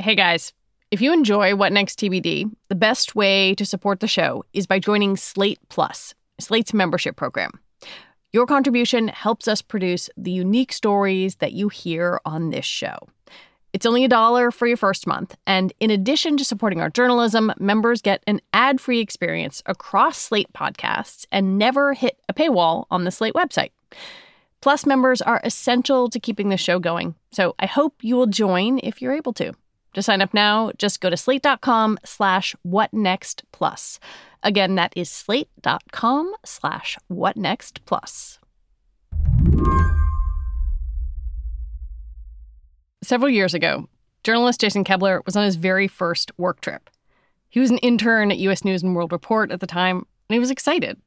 Hey guys, if you enjoy What Next TBD, the best way to support the show is by joining Slate Plus, Slate's membership program. Your contribution helps us produce the unique stories that you hear on this show. It's only a dollar for your first month, and in addition to supporting our journalism, members get an ad-free experience across Slate podcasts and never hit a paywall on the Slate website. Plus members are essential to keeping the show going, so I hope you will join if you're able to. To sign up now, just go to slate.com slash whatnextplus. Again, that is slate.com slash whatnextplus. Several years ago, journalist Jason Koebler was on his very first work trip. He was an intern at U.S. News and World Report at the time, and he was excited.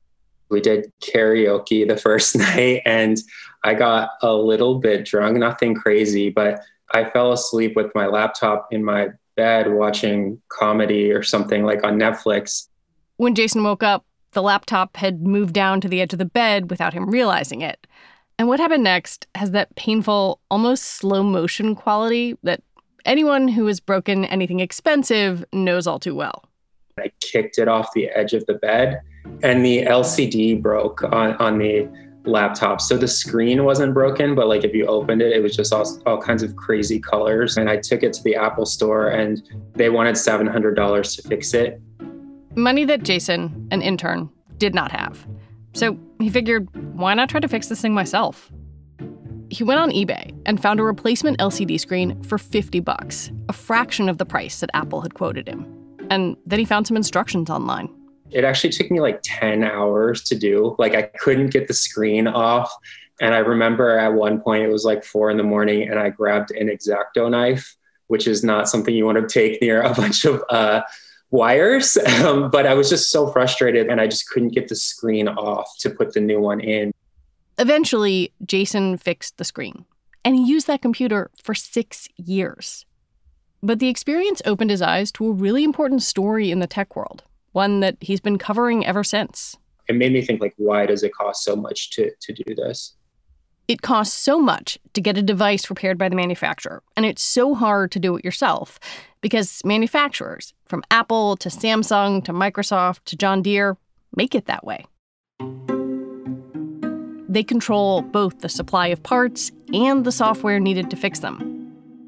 We did karaoke the first night, and I got a little bit drunk, nothing crazy, but I fell asleep with my laptop in my bed watching comedy or something like on Netflix. When Jason woke up, the laptop had moved down to the edge of the bed without him realizing it. And what happened next has that painful, almost slow motion quality that anyone who has broken anything expensive knows all too well. I kicked it off the edge of the bed, and the LCD broke on, on the laptop. So the screen wasn't broken, but like if you opened it, it was just all, all kinds of crazy colors. And I took it to the Apple store and they wanted $700 to fix it. Money that Jason, an intern, did not have. So he figured, why not try to fix this thing myself? He went on eBay and found a replacement LCD screen for 50 bucks, a fraction of the price that Apple had quoted him. And then he found some instructions online. It actually took me like 10 hours to do. Like I couldn't get the screen off. And I remember at one point it was like four in the morning and I grabbed an X-Acto knife, which is not something you want to take near a bunch of uh, wires. Um, but I was just so frustrated and I just couldn't get the screen off to put the new one in. Eventually, Jason fixed the screen and he used that computer for six years. But the experience opened his eyes to a really important story in the tech world one that he's been covering ever since. It made me think like why does it cost so much to to do this? It costs so much to get a device repaired by the manufacturer, and it's so hard to do it yourself because manufacturers, from Apple to Samsung to Microsoft to John Deere, make it that way. They control both the supply of parts and the software needed to fix them.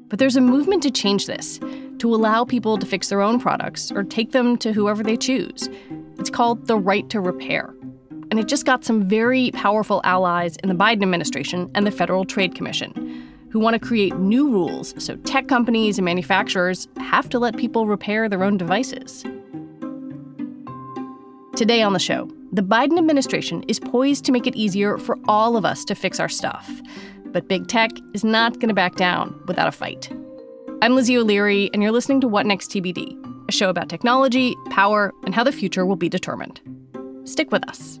But there's a movement to change this to allow people to fix their own products or take them to whoever they choose. It's called the right to repair. And it just got some very powerful allies in the Biden administration and the Federal Trade Commission, who want to create new rules so tech companies and manufacturers have to let people repair their own devices. Today on the show, the Biden administration is poised to make it easier for all of us to fix our stuff. But big tech is not going to back down without a fight. I'm Lizzie O'Leary, and you're listening to What Next TBD, a show about technology, power, and how the future will be determined. Stick with us.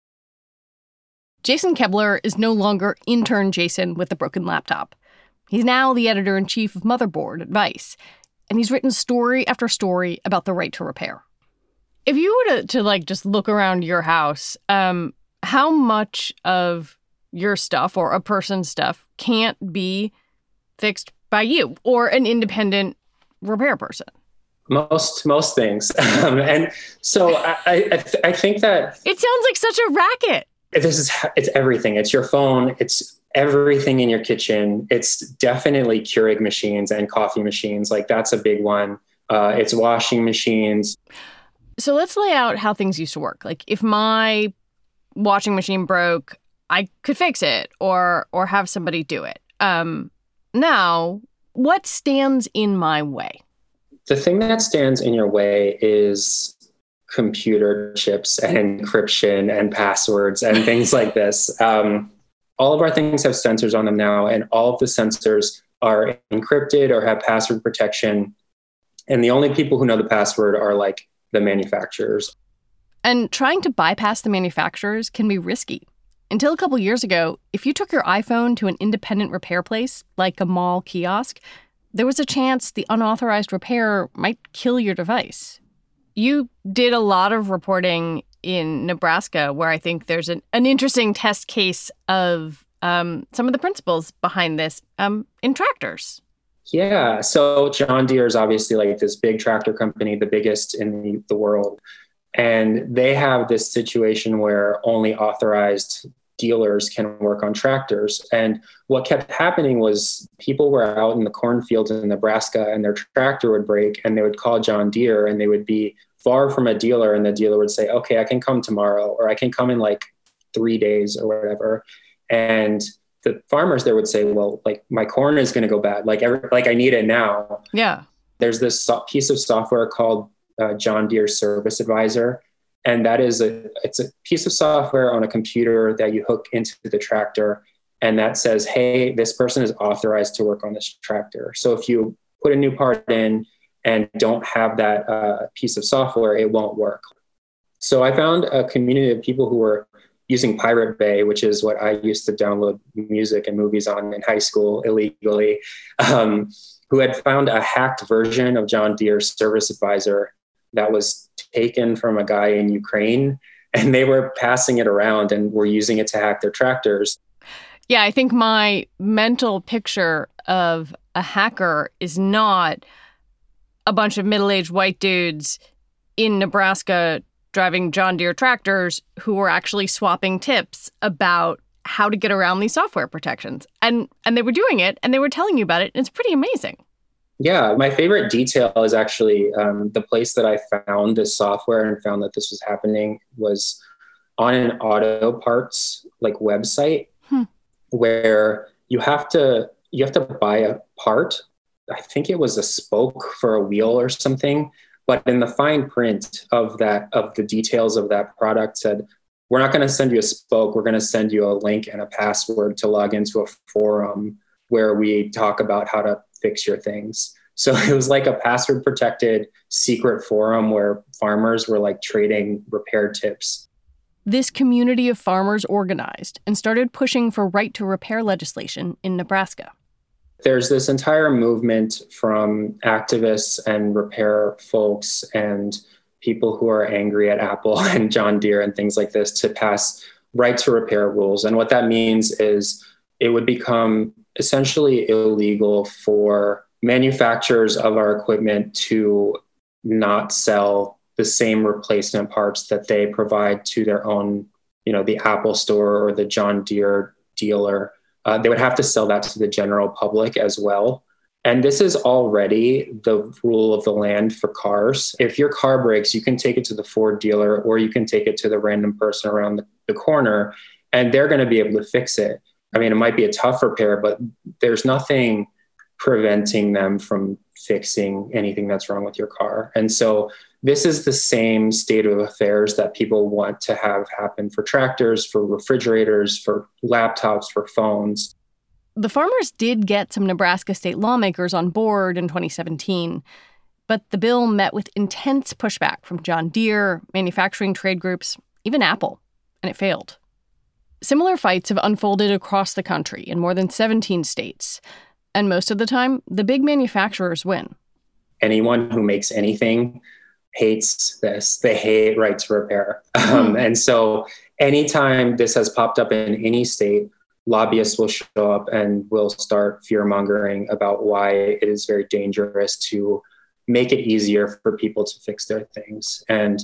Jason Koebler is no longer intern Jason with the broken laptop. He's now the editor-in-chief of Motherboard at Vice, and he's written story after story about the right to repair. If you were to, to like just look around your house, um, how much of your stuff or a person's stuff can't be fixed by you or an independent repair person? Most most things, um, and so I I, I think that it sounds like such a racket. This is it's everything. It's your phone. It's everything in your kitchen. It's definitely Keurig machines and coffee machines. Like that's a big one. Uh, it's washing machines. So let's lay out how things used to work. Like if my washing machine broke, I could fix it or or have somebody do it. Um, now, what stands in my way? The thing that stands in your way is computer chips and encryption and passwords and things like this. Um, all of our things have sensors on them now, and all of the sensors are encrypted or have password protection. And the only people who know the password are like the manufacturers. And trying to bypass the manufacturers can be risky. Until a couple years ago, if you took your iPhone to an independent repair place, like a mall kiosk, there was a chance the unauthorized repair might kill your device. You did a lot of reporting in Nebraska, where I think there's an, an interesting test case of um, some of the principles behind this um, in tractors. Yeah. So John Deere is obviously like this big tractor company, the biggest in the, the world. And they have this situation where only authorized dealers can work on tractors. And what kept happening was people were out in the cornfields in Nebraska and their tractor would break and they would call John Deere and they would be far from a dealer and the dealer would say, okay, I can come tomorrow or I can come in like three days or whatever. And the farmers there would say, well, like my corn is going to go bad. Like, every, like I need it now. Yeah. There's this piece of software called uh, John Deere Service Advisor, and that is a it's a piece of software on a computer that you hook into the tractor, and that says, hey, this person is authorized to work on this tractor. So if you put a new part in and don't have that uh, piece of software, it won't work. So I found a community of people who were using Pirate Bay, which is what I used to download music and movies on in high school illegally, um, who had found a hacked version of John Deere's Service Advisor that was taken from a guy in Ukraine. And they were passing it around and were using it to hack their tractors. Yeah, I think my mental picture of a hacker is not a bunch of middle aged white dudes in Nebraska driving John Deere tractors who were actually swapping tips about how to get around these software protections. And and they were doing it and they were telling you about it. And it's pretty amazing. Yeah, my favorite detail is actually um, the place that I found this software and found that this was happening was on an auto parts like website hmm. where you have to you have to buy a part. I think it was a spoke for a wheel or something but in the fine print of that of the details of that product said we're not going to send you a spoke we're going to send you a link and a password to log into a forum where we talk about how to fix your things. So it was like a password protected secret forum where farmers were like trading repair tips. This community of farmers organized and started pushing for right to repair legislation in Nebraska. There's this entire movement from activists and repair folks and people who are angry at Apple and John Deere and things like this to pass right to repair rules. And what that means is it would become essentially illegal for manufacturers of our equipment to not sell the same replacement parts that they provide to their own, you know, the Apple store or the John Deere dealer uh, they would have to sell that to the general public as well. And this is already the rule of the land for cars. If your car breaks, you can take it to the Ford dealer or you can take it to the random person around the, the corner and they're going to be able to fix it. I mean, it might be a tough repair, but there's nothing preventing them from fixing anything that's wrong with your car. And so this is the same state of affairs that people want to have happen for tractors, for refrigerators, for laptops, for phones. The farmers did get some Nebraska state lawmakers on board in 2017, but the bill met with intense pushback from John Deere, manufacturing trade groups, even Apple, and it failed. Similar fights have unfolded across the country in more than 17 states, and most of the time, the big manufacturers win. Anyone who makes anything hates this. They hate right to repair. Um, and so, anytime this has popped up in any state, lobbyists will show up and will start fear mongering about why it is very dangerous to make it easier for people to fix their things. And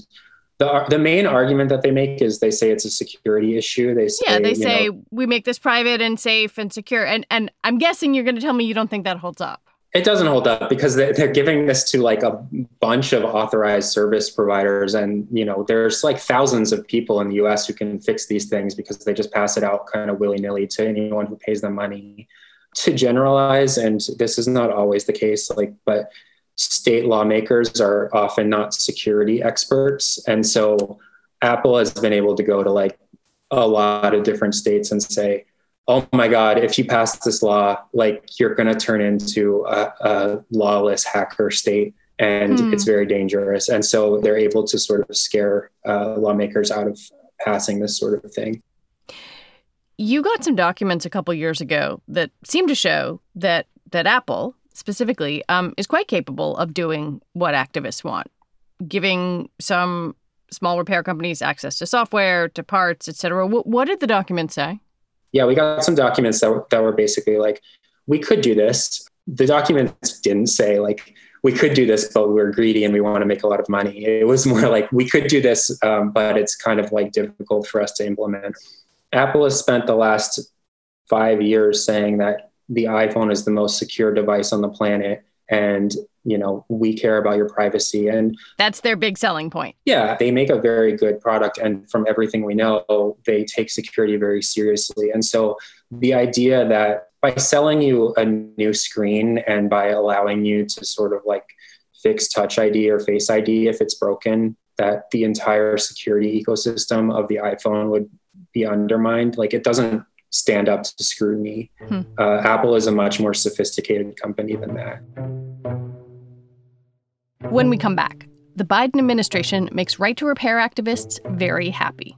the, the main argument that they make is they say it's a security issue. They say, yeah, they say know, we make this private and safe and secure. And and I'm guessing you're going to tell me you don't think that holds up. It doesn't hold up because they're giving this to like a bunch of authorized service providers, and you know there's like thousands of people in the U.S. who can fix these things because they just pass it out kind of willy nilly to anyone who pays them money. To generalize, and this is not always the case, like but state lawmakers are often not security experts, and so Apple has been able to go to like a lot of different states and say, oh my God, if you pass this law, like you're going to turn into a, a, lawless hacker state and hmm. it's very dangerous. And so they're able to sort of scare uh, lawmakers out of passing this sort of thing. You got some documents a couple years ago that seem to show that that Apple specifically um, is quite capable of doing what activists want, giving some small repair companies access to software, to parts, etc. What, what did the document say? yeah, we got some documents that were, that were basically like, we could do this. The documents didn't say like, we could do this, but we're greedy and we want to make a lot of money. It was more like, we could do this, um, but it's kind of like difficult for us to implement. Apple has spent the last five years saying that the iPhone is the most secure device on the planet and you know we care about your privacy and that's their big selling point. Yeah they make a very good product and from everything we know they take security very seriously. And so the idea that by selling you a new screen and by allowing you to sort of like fix touch id or face id if it's broken that the entire security ecosystem of the iphone would be undermined. Like it doesn't stand up to scrutiny. Hmm. Uh, Apple is a much more sophisticated company than that. When we come back, the Biden administration makes right to repair activists very happy.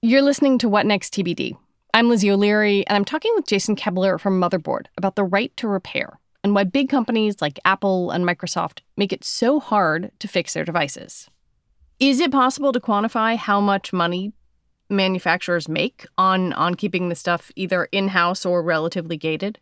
You're listening to What Next TBD. I'm Lizzie O'Leary, and I'm talking with Jason Koebler from Motherboard about the right to repair and why big companies like Apple and Microsoft make it so hard to fix their devices. Is it possible to quantify how much money manufacturers make on on keeping the stuff either in-house or relatively gated?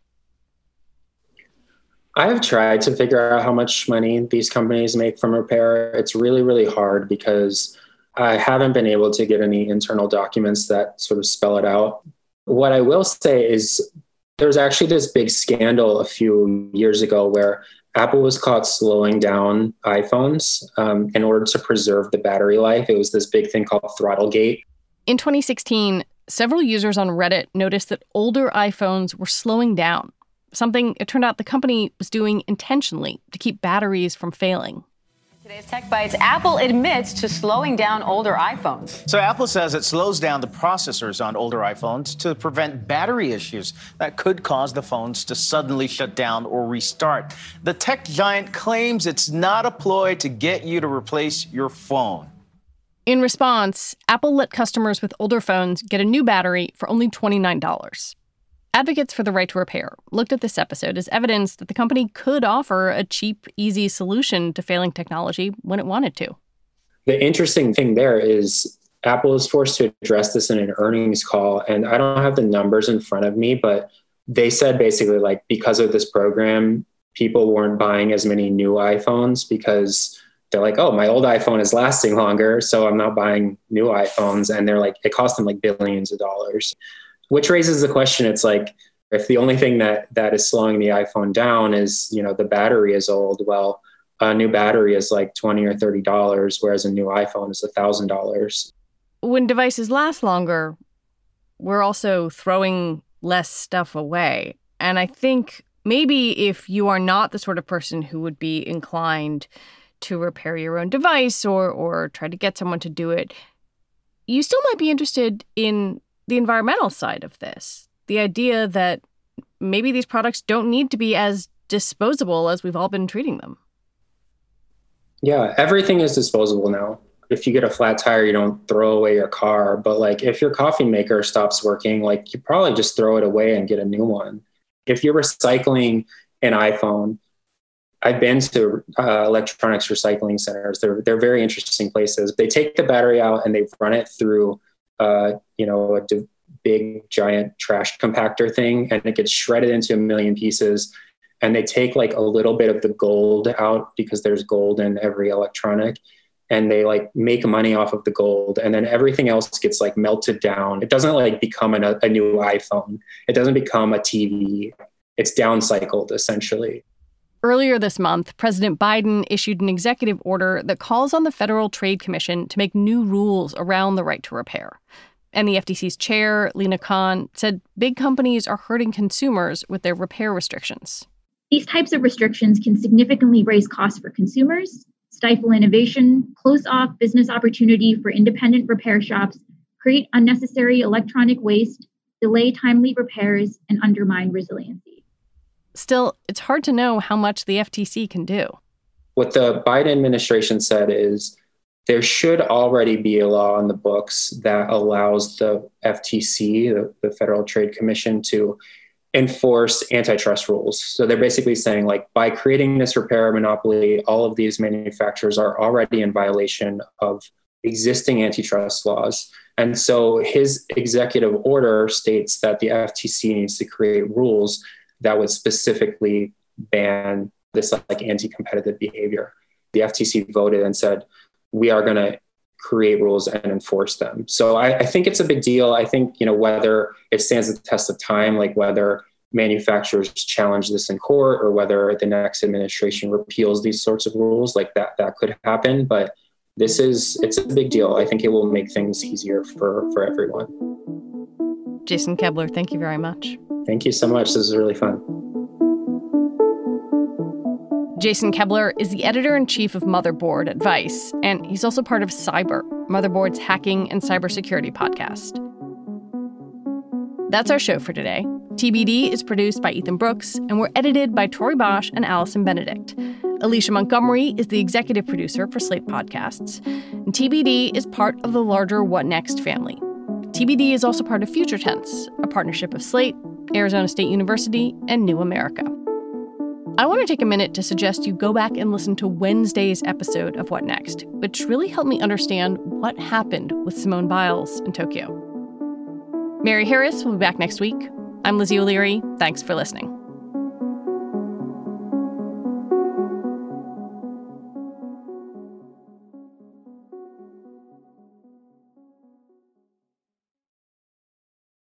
I have tried to figure out how much money these companies make from repair. It's really, really hard because I haven't been able to get any internal documents that sort of spell it out. What I will say is there was actually this big scandal a few years ago where Apple was caught slowing down iPhones um, in order to preserve the battery life. It was this big thing called Throttlegate. In 2016, several users on Reddit noticed that older iPhones were slowing down, something it turned out the company was doing intentionally to keep batteries from failing. Today's Tech Bites, Apple admits to slowing down older iPhones. So Apple says it slows down the processors on older iPhones to prevent battery issues that could cause the phones to suddenly shut down or restart. The tech giant claims it's not a ploy to get you to replace your phone. In response, Apple let customers with older phones get a new battery for only $29. Advocates for the right to repair looked at this episode as evidence that the company could offer a cheap, easy solution to failing technology when it wanted to. The interesting thing there is Apple is forced to address this in an earnings call. And I don't have the numbers in front of me, but they said basically like because of this program, people weren't buying as many new iPhones because they're like, oh, my old iPhone is lasting longer, so I'm not buying new iPhones. And they're like, it cost them like billions of dollars, which raises the question. It's like, if the only thing that that is slowing the iPhone down is, you know, the battery is old, well, a new battery is like twenty or thirty dollars, whereas a new iPhone is a thousand dollars. When devices last longer, we're also throwing less stuff away. And I think maybe if you are not the sort of person who would be inclined to repair your own device or or try to get someone to do it, you still might be interested in the environmental side of this. The idea that maybe these products don't need to be as disposable as we've all been treating them. Yeah, everything is disposable now. If you get a flat tire, you don't throw away your car. But like if your coffee maker stops working, like you probably just throw it away and get a new one. If you're recycling an iPhone, I've been to uh, electronics recycling centers. They're they're very interesting places. They take the battery out and they run it through, uh, you know, a big giant trash compactor thing, and it gets shredded into a million pieces. And they take like a little bit of the gold out because there's gold in every electronic, and they like make money off of the gold, and then everything else gets like melted down. It doesn't like become a, a new iPhone. It doesn't become a TV. It's downcycled essentially. Earlier this month, President Biden issued an executive order that calls on the Federal Trade Commission to make new rules around the right to repair. And the FTC's chair, Lina Khan, said big companies are hurting consumers with their repair restrictions. These types of restrictions can significantly raise costs for consumers, stifle innovation, close off business opportunity for independent repair shops, create unnecessary electronic waste, delay timely repairs, and undermine resiliency. Still, it's hard to know how much the FTC can do. What the Biden administration said is there should already be a law on the books that allows the FTC, the, the Federal Trade Commission, to enforce antitrust rules. So they're basically saying, like, by creating this repair monopoly, all of these manufacturers are already in violation of existing antitrust laws. And so his executive order states that the FTC needs to create rules that would specifically ban this like anti-competitive behavior. The FTC voted and said, we are going to create rules and enforce them. So I, I, think it's a big deal. I think, you know, whether it stands the test of time, like whether manufacturers challenge this in court or whether the next administration repeals these sorts of rules, like that, that could happen. But this is, it's a big deal. I think it will make things easier for, for everyone. Jason Koebler, thank you very much. Thank you so much. This is really fun. Jason Koebler is the editor in chief of Motherboard at Vice, and he's also part of Cyber, Motherboard's hacking and cybersecurity podcast. That's our show for today. TBD is produced by Ethan Brooks, and we're edited by Tori Bosch and Allison Benedict. Alicia Montgomery is the executive producer for Slate Podcasts. And TBD is part of the larger What Next family. TBD is also part of Future Tense, a partnership of Slate, Arizona State University, and New America. I want to take a minute to suggest you go back and listen to Wednesday's episode of What Next, which really helped me understand what happened with Simone Biles in Tokyo. Mary Harris will be back next week. I'm Lizzie O'Leary. Thanks for listening.